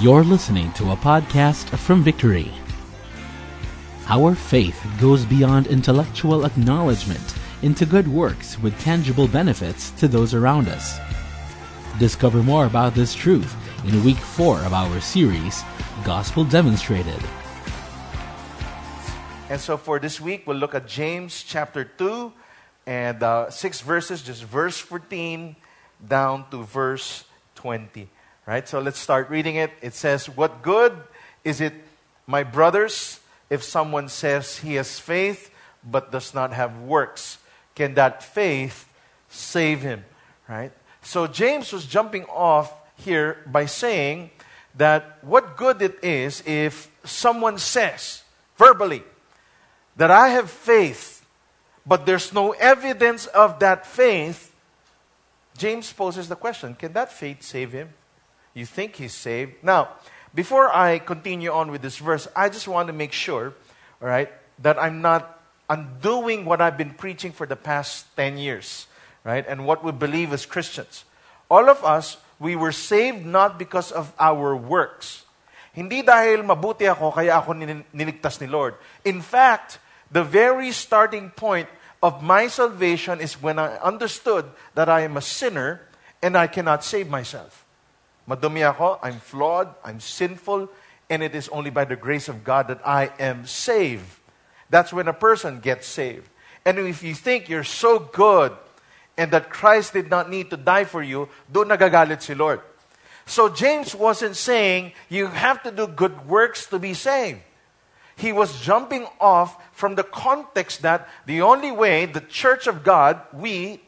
You're listening to a podcast from Victory. Our faith goes beyond intellectual acknowledgement into good works with tangible benefits to those around us. Discover more about this truth in week four of our series, Gospel Demonstrated. And so for this week, we'll look at James chapter 2 and uh, six verses, just verse 14 down to verse 20. Right? So let's start reading it. It says, What good is it, my brothers, if someone says he has faith but does not have works? Can that faith save him? Right? So James was jumping off here by saying that what good it is if someone says verbally that I have faith, but there's no evidence of that faith. James poses the question can that faith save him? You think he's saved? Now, before I continue on with this verse, I just want to make sure, all right, that I'm not undoing what I've been preaching for the past 10 years, right? And what we believe as Christians. All of us, we were saved not because of our works. Hindi dahil mabuti ako, kaya ako niligtas ni Lord. In fact, the very starting point of my salvation is when I understood that I am a sinner and I cannot save myself. Madumi ako, I'm flawed, I'm sinful, and it is only by the grace of God that I am saved. That's when a person gets saved. And if you think you're so good and that Christ did not need to die for you, doon nagagalit si Lord. So James wasn't saying you have to do good works to be saved. He was jumping off from the context that the only way the church of God, we,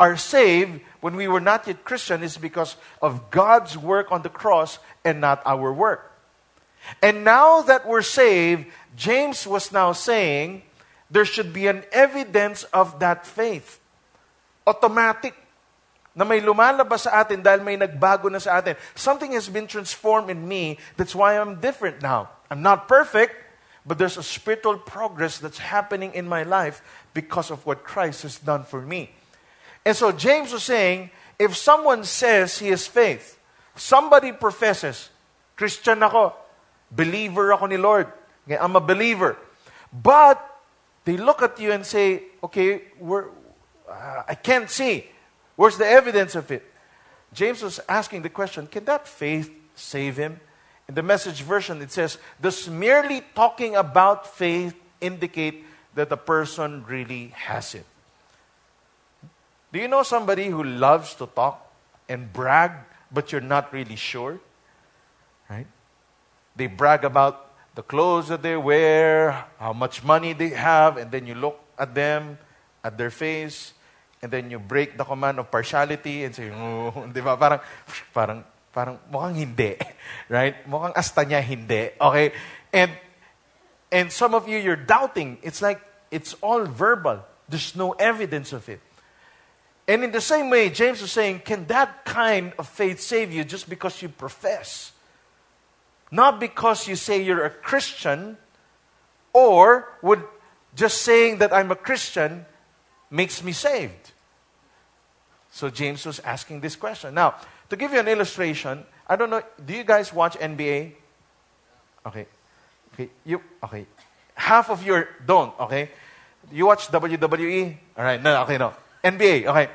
are saved when we were not yet Christian is because of God's work on the cross and not our work. And now that we're saved, James was now saying there should be an evidence of that faith. Automatic. Na may lumalabas sa atin dahil may nagbago na sa atin. Something has been transformed in me. That's why I'm different now. I'm not perfect, but there's a spiritual progress that's happening in my life because of what Christ has done for me. And so James was saying, if someone says he has faith, somebody professes, Christian ako, believer ako ni Lord, I'm a believer. But they look at you and say, okay, uh, I can't see. Where's the evidence of it? James was asking the question, can that faith save him? In the message version, it says, does merely talking about faith indicate that the person really has it? Do you know somebody who loves to talk and brag, but you're not really sure? Right? They brag about the clothes that they wear, how much money they have, and then you look at them, at their face, and then you break the command of partiality and say, oh, di ba? Parang, parang, parang, mukhang hindi. Right? Mukhang asta niya hindi. Okay? And, and some of you, you're doubting. It's like, it's all verbal. There's no evidence of it. And in the same way, James is saying, can that kind of faith save you just because you profess? Not because you say you're a Christian, or would just saying that I'm a Christian makes me saved? So James was asking this question. Now, to give you an illustration, I don't know, do you guys watch NBA? Okay. Okay. You okay. Half of you don't, okay? You watch WWE? All right. No, okay, no. NBA, okay.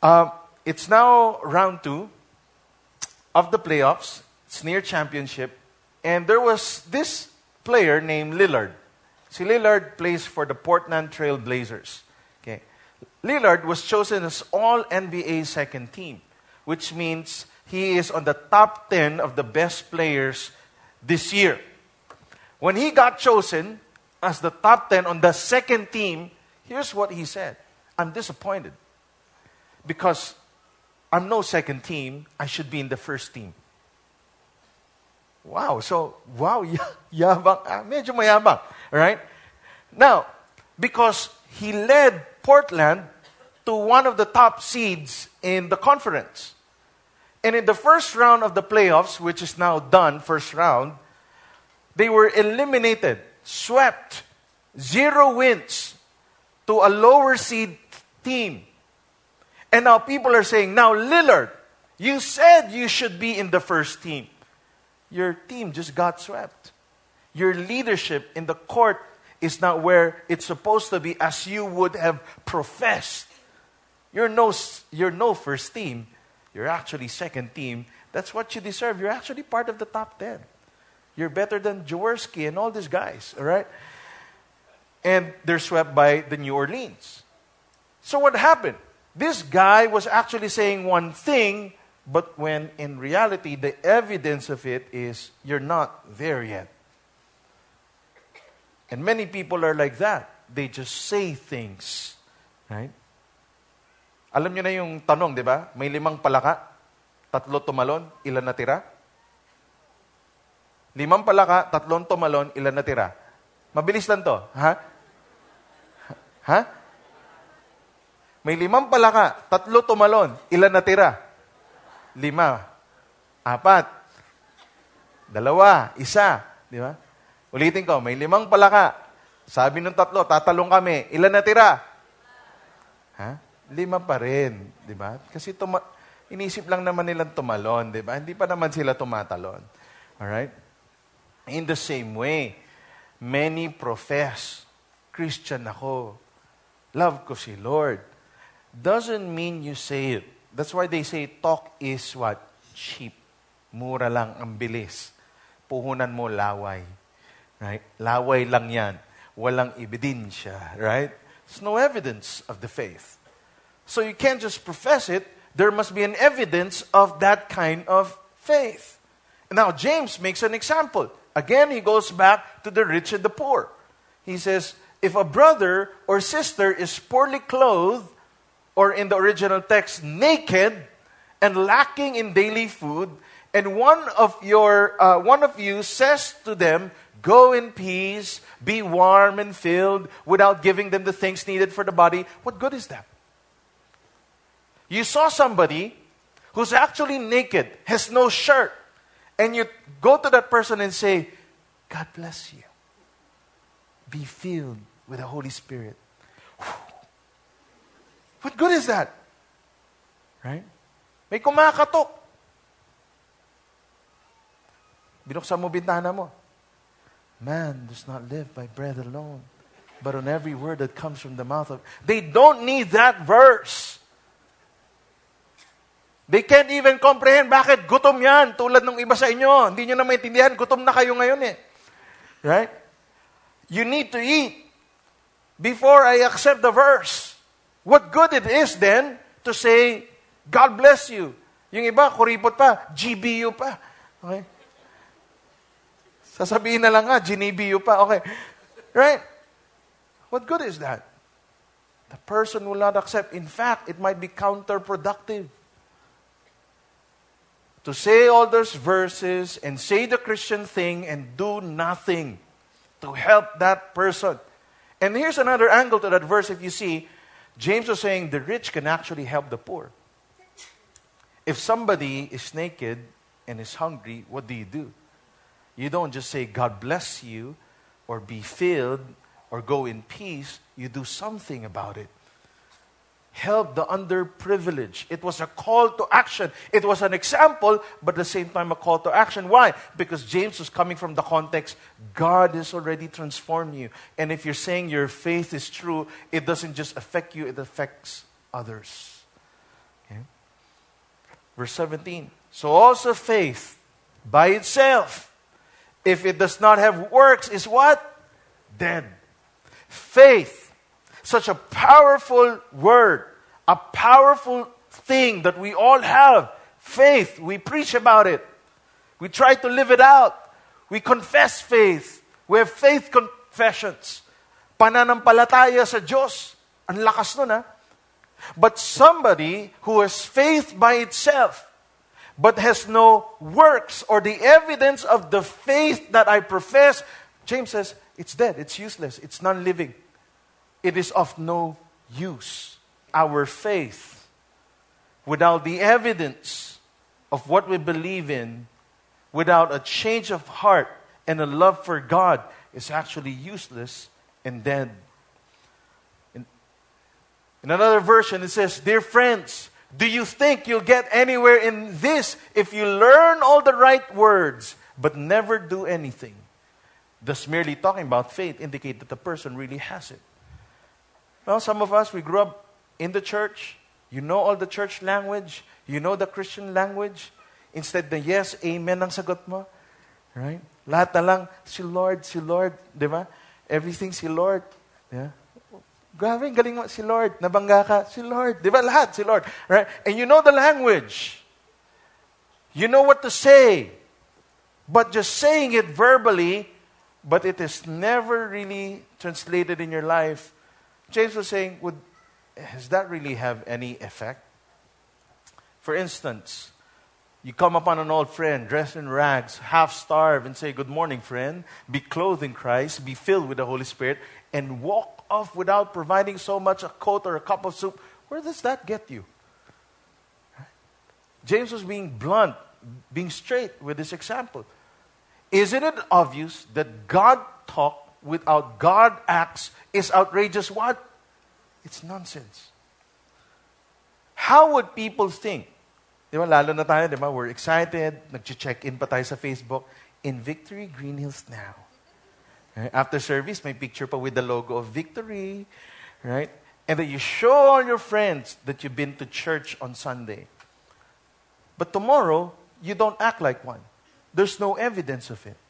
Uh, it's now round two of the playoffs. It's near championship. And there was this player named Lillard. See, Lillard plays for the Portland Trail Blazers. Okay. Lillard was chosen as all NBA second team, which means he is on the top 10 of the best players this year. When he got chosen as the top 10 on the second team, here's what he said I'm disappointed because I'm no second team. I should be in the first team. Wow. So, wow, yabang, ah, medyo mayabang. Right? Now, because he led Portland to one of the top seeds in the conference. And in the first round of the playoffs, which is now done, first round, they were eliminated, swept, zero wins to a lower seed team. And now people are saying, now Lillard, You said you should be in the first team. Your team just got swept. Your leadership in the court is not where it's supposed to be as you would have professed. You're no, you're no first team. You're actually second team. That's what you deserve. You're actually part of the top 10. You're better than Jaworski and all these guys, all right? And they're swept by the New Orleans. So what happened? This guy was actually saying one thing, but when in reality, the evidence of it is you're not there yet. And many people are like that. They just say things, right? Alam niyo na yung tanong, di ba? May limang palaka, tatlo tumalon, ilan natira? Limang palaka, tatlong tumalon, ilan natira? Mabilis lang to. Ha? Ha? May limang palaka, tatlo tumalon, ilan natira? Lima. Apat. Dalawa. Isa. Di ba? Ulitin ko, may limang palaka. Sabi ng tatlo, tatalong kami. Ilan natira? Ha? lima pa rin, di ba? Kasi tuma- inisip lang naman nilang tumalon, di ba? Hindi pa naman sila tumatalon. Alright? In the same way, many profess, Christian ako. Love ko si Lord. Doesn't mean you say it. That's why they say talk is what? Cheap. Mura lang ang bilis. Puhunan mo laway. Right? Laway lang yan. Walang ebidensya. Right? There's no evidence of the faith. So you can't just profess it. There must be an evidence of that kind of faith. Now, James makes an example. Again, he goes back to the rich and the poor. He says, if a brother or sister is poorly clothed, or in the original text, naked and lacking in daily food, and one of your uh, one of you says to them, "Go in peace, be warm and filled," without giving them the things needed for the body, what good is that? You saw somebody who's actually naked, has no shirt, and you go to that person and say, God bless you. Be filled with the Holy Spirit. What good is that? Right? May kumakatok. Binuksan mo bintana mo. Man does not live by bread alone, but on every word that comes from the mouth of. They don't need that verse. They can't even comprehend bakit gutom yan, tulad ng iba sa inyo. Hindi nyo na maintindihan, gutom na kayo ngayon eh. Right? You need to eat before I accept the verse. What good it is then to say, God bless you. Yung iba, kuripot pa, GBU pa. Okay? Sasabihin na lang nga, pa. Okay. Right? What good is that? The person will not accept. In fact, it might be counterproductive to say all those verses and say the Christian thing and do nothing to help that person. And here's another angle to that verse if you see, James was saying the rich can actually help the poor. If somebody is naked and is hungry, what do you do? You don't just say, God bless you, or be filled, or go in peace. You do something about it help the underprivileged. It was a call to action. It was an example, but at the same time a call to action. Why? Because James was coming from the context God has already transformed you. And if you're saying your faith is true, it doesn't just affect you, it affects others. Okay? Verse 17. So also faith by itself, if it does not have works, is what? Dead. Faith such a powerful word, a powerful thing that we all have. Faith. We preach about it. We try to live it out. We confess faith. We have faith confessions. Pananampalataya sa Diyos. Ang lakas nun, ha? But somebody who has faith by itself, but has no works or the evidence of the faith that I profess, James says, it's dead, it's useless, it's non living it is of no use. Our faith, without the evidence of what we believe in, without a change of heart and a love for God, is actually useless and dead. In, in another version, it says, Dear friends, Do you think you'll get anywhere in this if you learn all the right words but never do anything? Does merely talking about faith indicate that the person really has it? Well, some of us, we grew up in the church. You know all the church language. You know the Christian language. Instead the yes, amen ang sagot mo. Right? Lahat na lang, si Lord, si Lord. Di ba? Everything si Lord. Yeah? Grabe, galing mo, si Lord. Nabangga ka, si Lord. Di ba? Lahat, si Lord. Right? And you know the language. You know what to say. But just saying it verbally, but it is never really translated in your life. James was saying, would, does that really have any effect? For instance, you come upon an old friend dressed in rags, half starved, and say, Good morning, friend. Be clothed in Christ, be filled with the Holy Spirit, and walk off without providing so much a coat or a cup of soup. Where does that get you? James was being blunt, being straight with this example. Isn't it obvious that God talk without God acts is outrageous what? It's nonsense. How would people think Di ba, lalo na tayo, ba, we're excited, nag-check in pa tayo sa Facebook, in Victory Green Hills now. Right? After service, may picture pa with the logo of Victory, right? And then you show all your friends that you've been to church on Sunday. But tomorrow, you don't act like one. There's no evidence of it.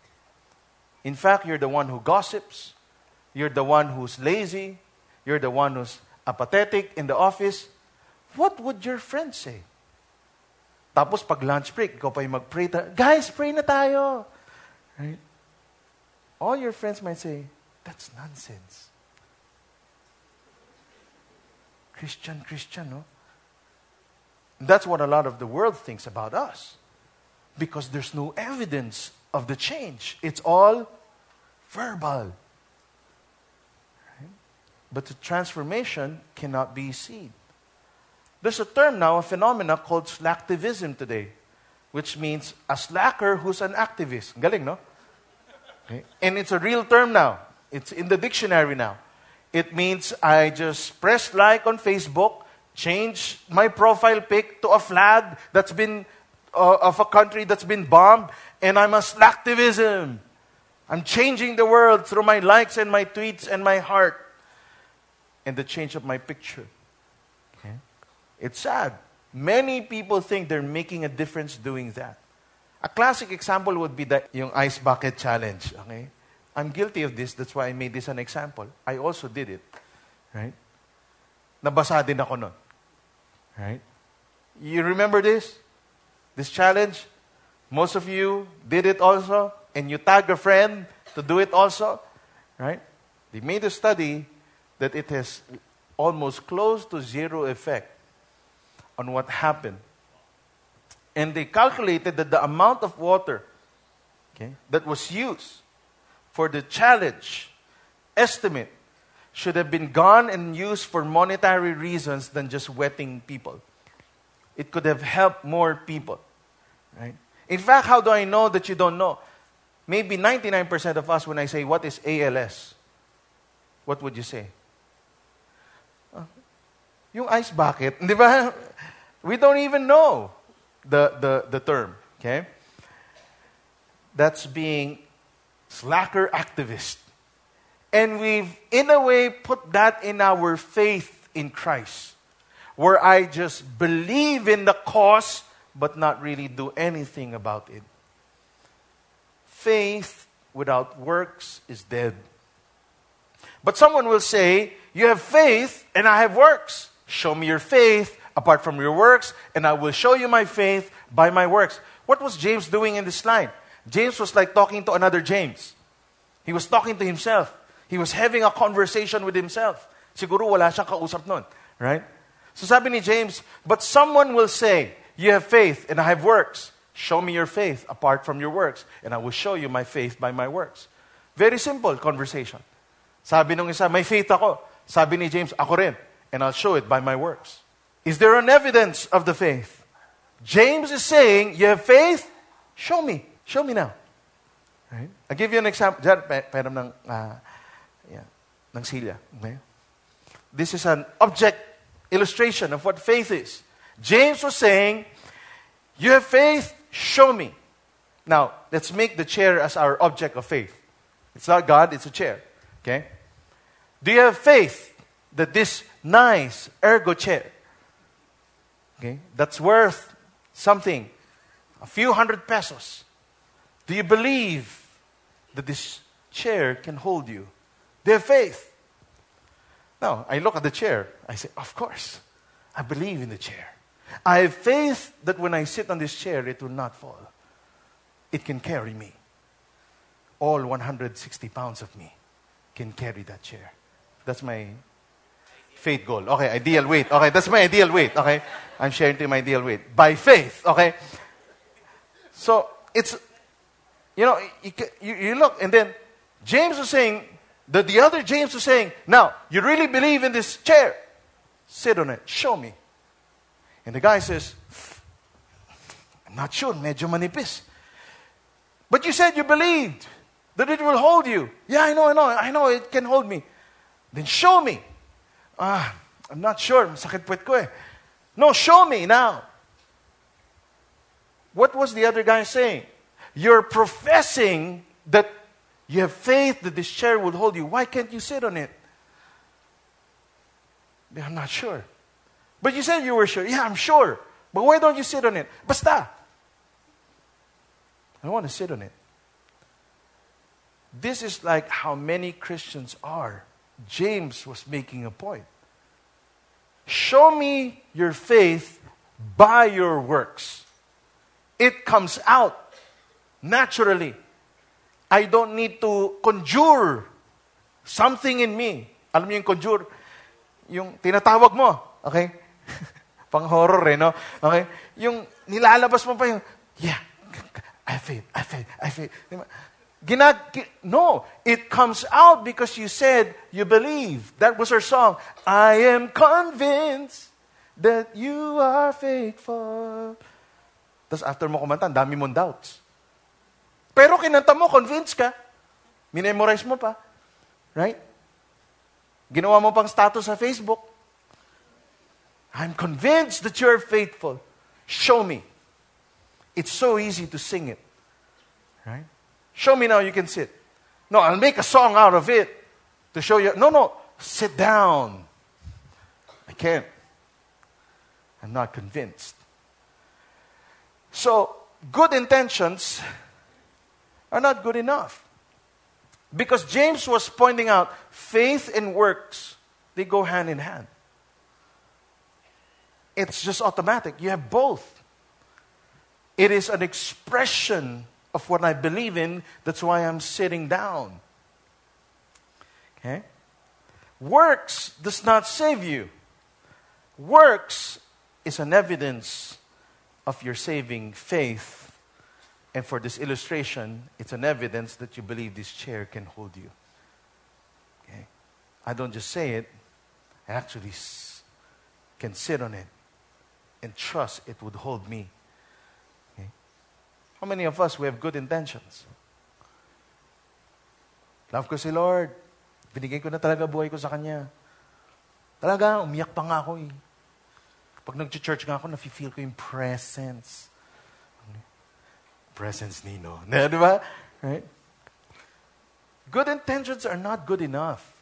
In fact, you're the one who gossips. You're the one who's lazy. You're the one who's apathetic in the office. What would your friends say? Tapos pag lunch break, ikaw pa yung mag-pray. Guys, pray na tayo. Right? All your friends might say, that's nonsense. Christian, Christian, no? That's what a lot of the world thinks about us. Because there's no evidence of the change. It's all verbal. But the transformation cannot be seen. There's a term now, a phenomena called slacktivism today, which means a slacker who's an activist. Galing, no? Okay. And it's a real term now. It's in the dictionary now. It means I just press like on Facebook, change my profile pic to a flag that's been uh, of a country that's been bombed, and I'm a slacktivism. I'm changing the world through my likes and my tweets and my heart and the change of my picture. Okay. It's sad. Many people think they're making a difference doing that. A classic example would be the yung ice bucket challenge. Okay? I'm guilty of this. That's why I made this an example. I also did it. Right? Nabasa din ako nun. Right? You remember this? This challenge? Most of you did it also, and you tag a friend to do it also. Right? They made a study that it has almost close to zero effect on what happened. And they calculated that the amount of water okay, that was used for the challenge estimate should have been gone and used for monetary reasons than just wetting people. It could have helped more people. Right? In fact, how do I know that you don't know? Maybe 99% of us, when I say, What is ALS? What would you say? Uh, yung ice bucket, di? We don't even know the, the, the term, okay? That's being slacker activist. And we've, in a way, put that in our faith in Christ, where I just believe in the cause, but not really do anything about it. Faith without works is dead. But someone will say, You have faith and I have works. Show me your faith apart from your works, and I will show you my faith by my works. What was James doing in this line? James was like talking to another James. He was talking to himself. He was having a conversation with himself. Siguro wala siyang kausap nun. Right? So sabi ni James, but someone will say, you have faith and I have works. Show me your faith apart from your works, and I will show you my faith by my works. Very simple conversation. Sabi nung isa, may faith ako. Sabi ni James, ako rin. And I'll show it by my works. Is there an evidence of the faith? James is saying, You have faith? Show me. Show me now. Right? I'll give you an example. Diyan, ng, uh, yeah, ng silya. Okay? This is an object illustration of what faith is. James was saying, You have faith, show me. Now, let's make the chair as our object of faith. It's not God, it's a chair. Okay? Do you have faith that this nice ergo chair, okay, that's worth something, a few hundred pesos, do you believe that this chair can hold you? Do you have faith? Now, I look at the chair. I say, Of course. I believe in the chair. I have faith that when I sit on this chair, it will not fall. It can carry me. All 160 pounds of me can carry that chair. That's my faith goal. Okay, ideal weight. Okay, that's my ideal weight. Okay, I'm sharing to my ideal weight by faith. Okay, so it's you know you, you, you look and then James was saying that the other James was saying, now you really believe in this chair? Sit on it. Show me. And the guy says, I'm not sure. Medyo manipis. But you said you believed that it will hold you. Yeah, I know, I know. I know it can hold me. Then show me. Ah, I'm not sure. Masakit puwet ko eh. No, show me now. What was the other guy saying? You're professing that you have faith that this chair will hold you. Why can't you sit on it? I'm not sure. But you said you were sure. Yeah, I'm sure. But why don't you sit on it? Basta. I want to sit on it. This is like how many Christians are. James was making a point. Show me your faith by your works. It comes out naturally. I don't need to conjure something in me. Alam niyo yung conjure? Yung tinatawag mo. Okay? Pang horror eh, no? Okay? Yung nilalabas mo pa yung, yeah, I faith, I faith, I faith. Ginag, no, it comes out because you said you believe. That was our song. I am convinced that you are faithful. Tapos after mo kumanta, dami mong doubts. Pero kinanta mo, convinced ka. Minemorize mo pa. Right? Ginawa mo pang status sa Facebook. I'm convinced that you're faithful. Show me. It's so easy to sing it. Right? Show me now you can sit. No, I'll make a song out of it to show you. No, no, sit down. I can't. I'm not convinced. So, good intentions are not good enough. Because James was pointing out faith and works, they go hand in hand. It's just automatic. You have both. It is an expression of what I believe in. That's why I'm sitting down. Okay? Works does not save you. Works is an evidence of your saving faith. And for this illustration, it's an evidence that you believe this chair can hold you. Okay? I don't just say it, I actually can sit on it and trust it would hold me. Okay? How many of us, we have good intentions? Love ko si Lord. Binigay ko na talaga buhay ko sa Kanya. Talaga, umiyak pa nga ako eh. Pag nag-church nga ako, nafe-feel ko yung presence. Presence Nino. Ba? Right? Good intentions are not good enough.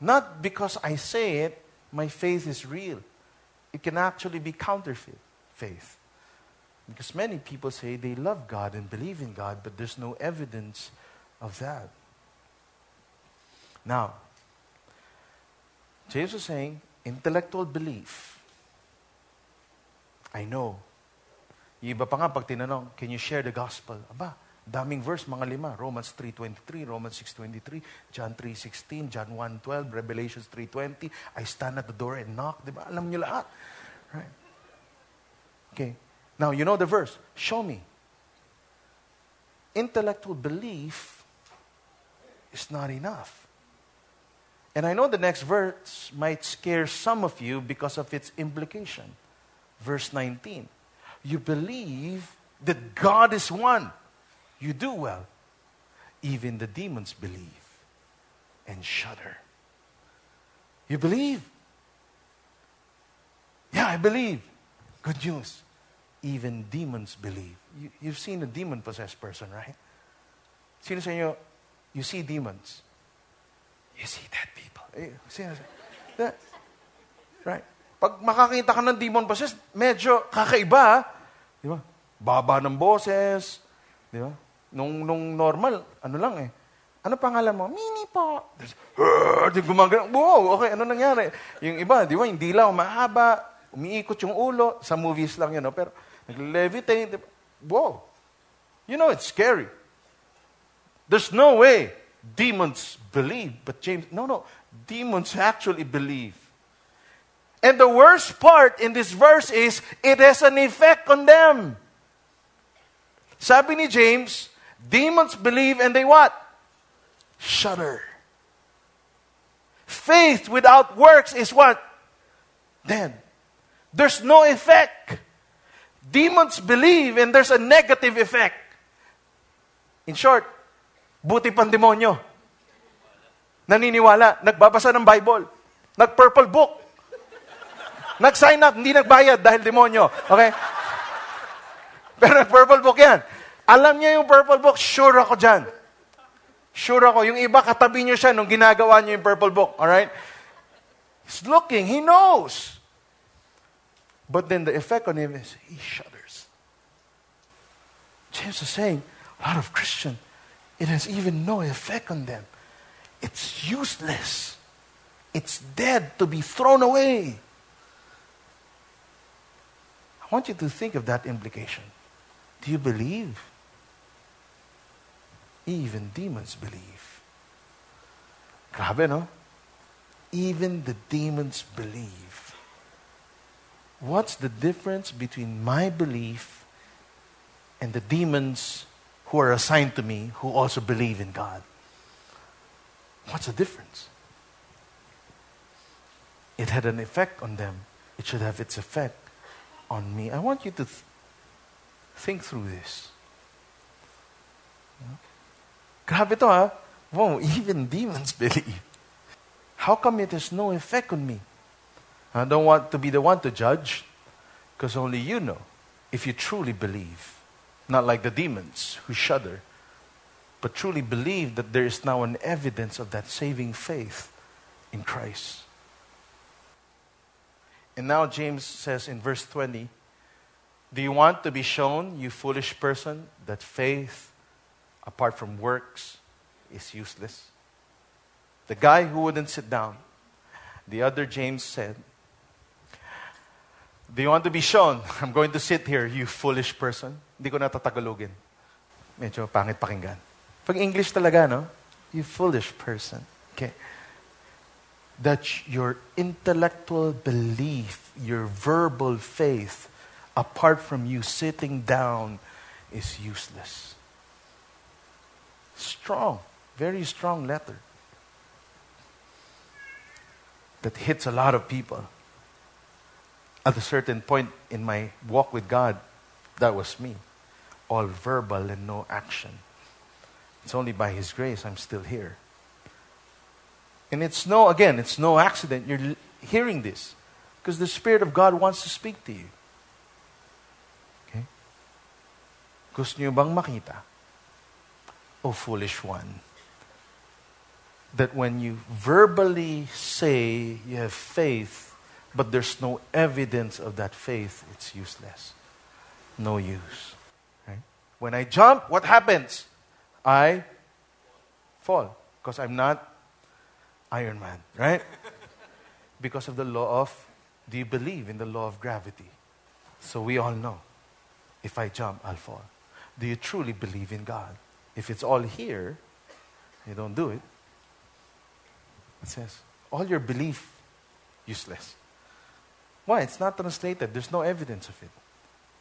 Not because I say it, my faith is real. It can actually be counterfeit faith. Because many people say they love God and believe in God, but there's no evidence of that. Now, James is saying, intellectual belief. I know. Yung iba pa nga pag tinanong, can you share the gospel? Aba, daming verse, mga lima. Romans 3.23, Romans 6.23, John 3.16, John 1.12, Revelations 3.20, I stand at the door and knock. Diba? Alam niyo lahat. Right? Okay. Now, you know the verse. Show me. Intellectual belief is not enough. And I know the next verse might scare some of you because of its implication. Verse 19. You believe that God is one. You do well. Even the demons believe and shudder. You believe? Yeah, I believe. Good news. Even demons believe. You, you've seen a demon possessed person, right? Sino sa you see demons. You see dead people. Eh, sino sa that, Right? Pag makakita ka ng demon possessed, medyo kakaiba. Di ba? Baba ng boses. Di ba? Nung, nung normal, ano lang eh. Ano pangalan mo? Mini po. Di gumagano. Wow, okay, ano nangyari? Yung iba, di ba, yung dila, mahaba, umiikot yung ulo. Sa movies lang yun, no? pero nag-levitate. Wow. You know, it's scary. There's no way demons believe. But James, no, no. Demons actually believe. And the worst part in this verse is, it has an effect on them. Sabi ni James, demons believe and they what? Shudder. Faith without works is what? Dead. There's no effect. Demons believe and there's a negative effect. In short, buti pang demonyo. Naniniwala, nagbabasa ng Bible, nag-purple book, nag-sign up, hindi nagbayad dahil demonyo. Okay? Pero nag-purple book yan. Alam niya yung purple book, sure ako dyan. Sure ako. Yung iba, katabi niyo siya nung ginagawa niyo yung purple book. Alright? He's looking. He knows. But then the effect on him is he shudders. James is saying, a lot of Christian, it has even no effect on them. It's useless. It's dead to be thrown away. I want you to think of that implication. Do you believe? Even demons believe. Grabe, no? Even the demons believe. What's the difference between my belief and the demons who are assigned to me who also believe in God? What's the difference? It had an effect on them. It should have its effect on me. I want you to th- think through this. Grabe to ah. ha. Even demons believe. How come it has no effect on me? I don't want to be the one to judge, because only you know if you truly believe. Not like the demons who shudder, but truly believe that there is now an evidence of that saving faith in Christ. And now James says in verse 20, Do you want to be shown, you foolish person, that faith apart from works is useless? The guy who wouldn't sit down, the other James said, Do you want to be shown? I'm going to sit here, you foolish person. Hindi ko natatagalogin. Medyo pangit pakinggan. Pag English talaga, no? You foolish person. Okay. That your intellectual belief, your verbal faith, apart from you sitting down, is useless. Strong, very strong letter that hits a lot of people. At a certain point in my walk with God, that was me. All verbal and no action. It's only by His grace I'm still here. And it's no, again, it's no accident you're hearing this. Because the Spirit of God wants to speak to you. Okay? Gusto niyo bang makita? O foolish one. That when you verbally say you have faith, but there's no evidence of that faith, it's useless. No use. Right? When I jump, what happens? I fall. Because I'm not Iron Man, right? because of the law of, do you believe in the law of gravity? So we all know if I jump, I'll fall. Do you truly believe in God? If it's all here, you don't do it. It says, all your belief, useless. Why? It's not translated. There's no evidence of it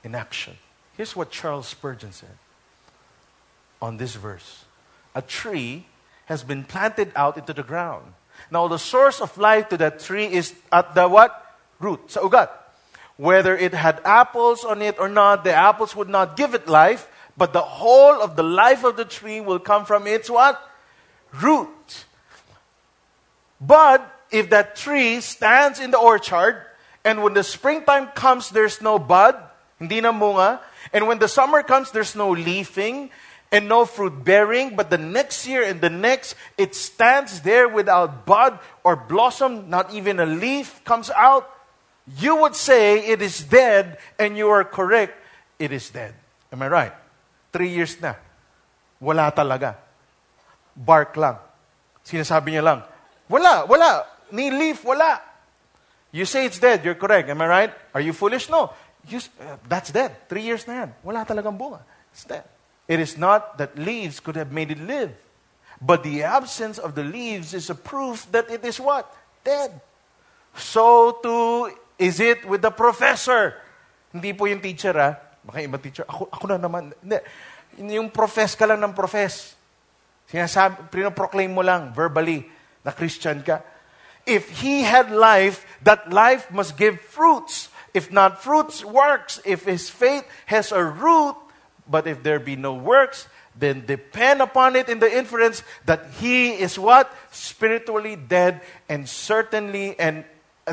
in action. Here's what Charles Spurgeon said on this verse A tree has been planted out into the ground. Now, the source of life to that tree is at the what? Root, sa ugat. Whether it had apples on it or not, the apples would not give it life, but the whole of the life of the tree will come from its what? Root. But if that tree stands in the orchard And when the springtime comes, there's no bud, hindi na munga. And when the summer comes, there's no leafing and no fruit bearing. But the next year and the next, it stands there without bud or blossom, not even a leaf comes out. You would say it is dead, and you are correct. It is dead. Am I right? Three years na. Wala talaga. Bark lang. Sinasabi niya lang, wala, wala. Ni leaf, wala. You say it's dead, you're correct. Am I right? Are you foolish? No. You, uh, that's dead. Three years na yan. Wala talagang bunga. It's dead. It is not that leaves could have made it live. But the absence of the leaves is a proof that it is what? Dead. So too is it with the professor. Hindi po yung teacher, ah. Baka iba teacher. Ako, ako na naman. Hindi. Yung profess ka lang ng profess. Sinasabi, pinoproclaim mo lang verbally na Christian ka. If he had life, that life must give fruits. If not fruits, works. If his faith has a root, but if there be no works, then depend upon it in the inference that he is what? Spiritually dead and certainly, and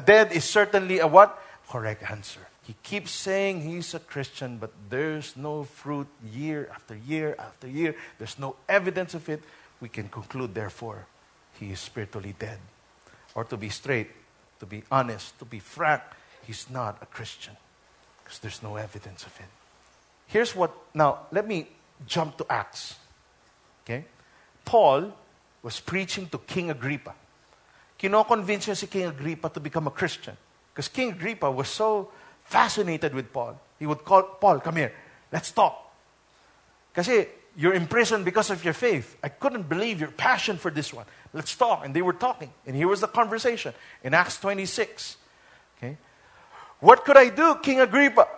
dead is certainly a what? Correct answer. He keeps saying he's a Christian, but there's no fruit year after year after year. There's no evidence of it. We can conclude, therefore, he is spiritually dead. Or to be straight, to be honest, to be frank, he's not a Christian because there's no evidence of it. Here's what, now, let me jump to Acts. Okay? Paul was preaching to King Agrippa. Kino-convince niya si King Agrippa to become a Christian. Because King Agrippa was so fascinated with Paul. He would call, Paul, come here, let's talk. Kasi you're in prison because of your faith. I couldn't believe your passion for this one. Let's talk. And they were talking. And here was the conversation in Acts 26. Okay? What could I do, King Agrippa?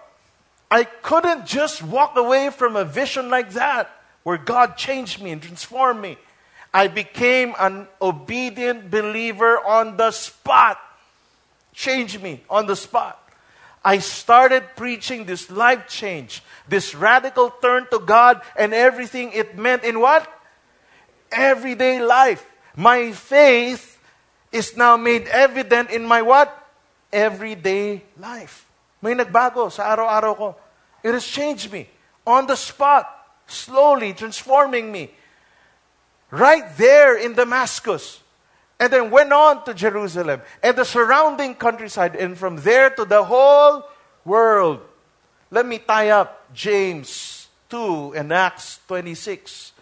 I couldn't just walk away from a vision like that where God changed me and transformed me. I became an obedient believer on the spot. Changed me on the spot. I started preaching this life change, this radical turn to God and everything it meant in what? Everyday life. My faith is now made evident in my what? Everyday life. May nagbago sa araw-araw ko. It has changed me on the spot, slowly transforming me. Right there in Damascus. And then went on to Jerusalem and the surrounding countryside, and from there to the whole world. Let me tie up James 2 and Acts 26.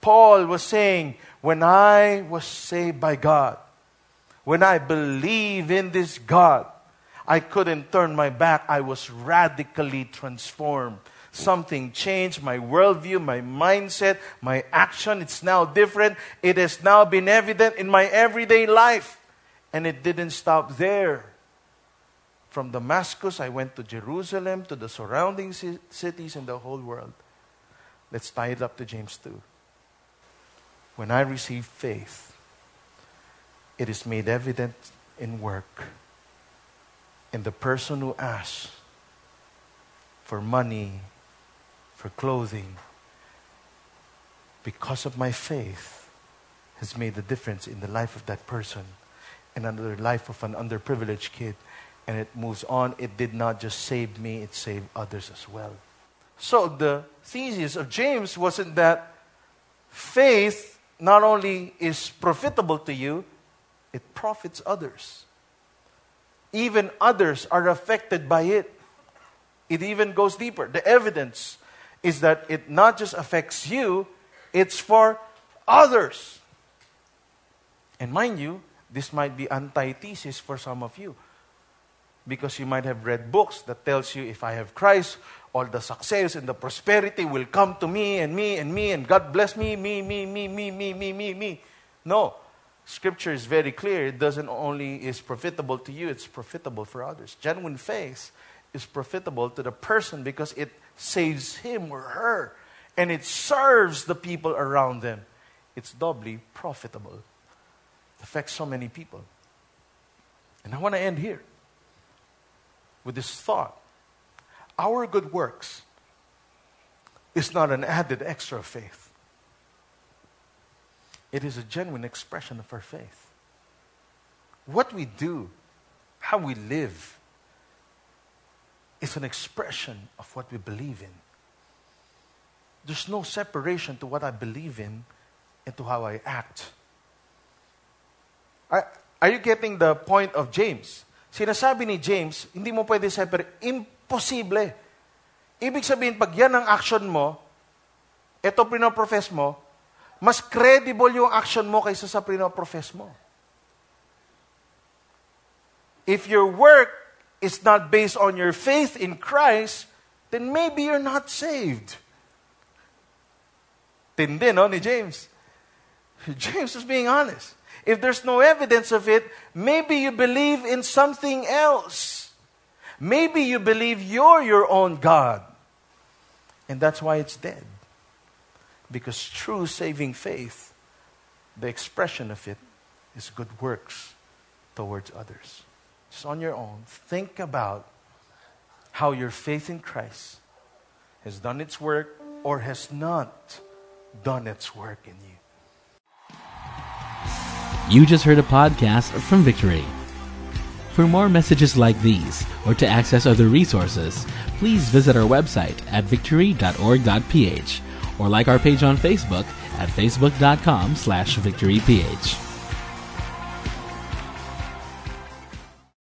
Paul was saying, When I was saved by God, when I believe in this God, I couldn't turn my back. I was radically transformed. Something changed my worldview, my mindset, my action. It's now different. It has now been evident in my everyday life. And it didn't stop there. From Damascus, I went to Jerusalem, to the surrounding cities and the whole world. Let's tie it up to James 2. When I receive faith, it is made evident in work. And the person who asks for money, for clothing, because of my faith, has made a difference in the life of that person and in the life of an underprivileged kid. And it moves on. It did not just save me, it saved others as well. So the thesis of James wasn't that faith not only is profitable to you, it profits others even others are affected by it. It even goes deeper. The evidence is that it not just affects you, it's for others. And mind you, this might be antithesis for some of you. Because you might have read books that tells you if I have Christ, all the success and the prosperity will come to me and me and me and God bless me, me, me, me, me, me, me, me, me. No. Scripture is very clear. It doesn't only is profitable to you, it's profitable for others. Genuine faith is profitable to the person because it saves him or her and it serves the people around them. It's doubly profitable. It affects so many people. And I want to end here with this thought. Our good works is not an added extra faith. It is a genuine expression of our faith. What we do how we live is an expression of what we believe in. There's no separation to what I believe in and to how I act. Are, are you getting the point of James? Sinasabi ni James, hindi mo pwede separate. Imposible. Ibig sabihin, pag yan ang action mo, ito pinoprofess mo, mas credible yung action mo kaysa sa pinoprofess mo. If your work is not based on your faith in Christ, then maybe you're not saved. Tindi, no, ni James. James was being honest. If there's no evidence of it, maybe you believe in something else. Maybe you believe you're your own God. And that's why it's dead. Because true saving faith, the expression of it, is good works towards others. Just on your own, think about how your faith in Christ has done its work or has not done its work in you. You just heard a podcast from Victory. For more messages like these, or to access other resources, please visit our website at victory.org.ph or like our page on Facebook at facebook.com slash victoryph.